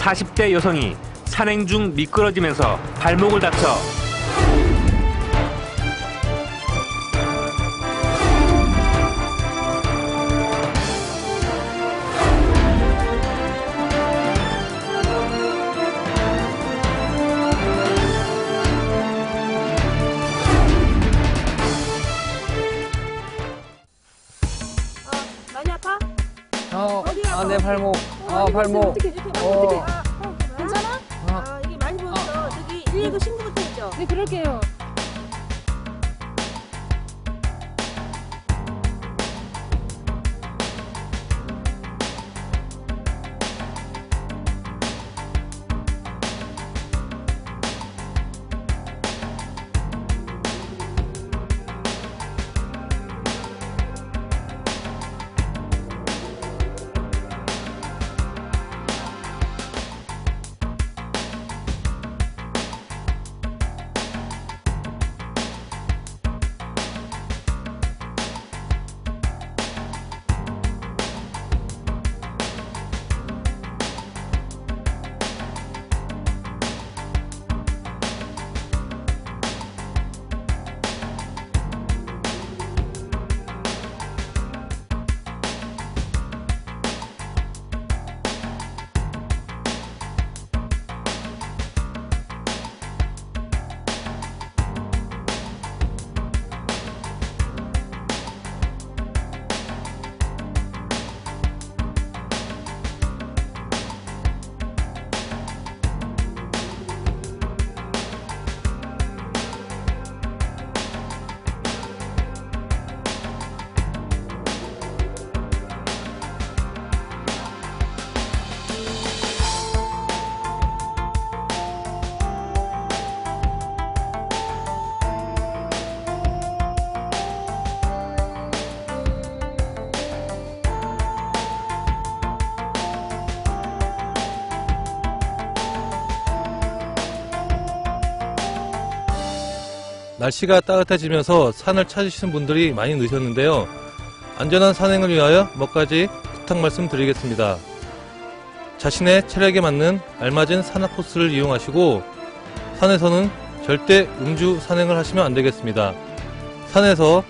40대 여성이 산행 중 미끄러지면서 발목을 다쳐 어, 아, 내? 발목. 어, 아, 발목. 어. 괜찮아? 아. 아, 이게 많이 보여서 저기 119 신고부터 했죠. 네, 그럴게요. 날씨가 따뜻해지면서 산을 찾으시는 분들이 많이 느셨는데요. 안전한 산행을 위하여 몇 가지 부탁 말씀드리겠습니다. 자신의 체력에 맞는 알맞은 산악 코스를 이용하시고 산에서는 절대 음주 산행을 하시면 안 되겠습니다. 산에서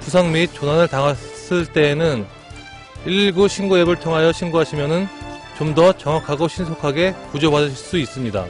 부상 및 조난을 당했을 때에는 119 신고 앱을 통하여 신고하시면 좀 더 정확하고 신속하게 구조받으실 수 있습니다.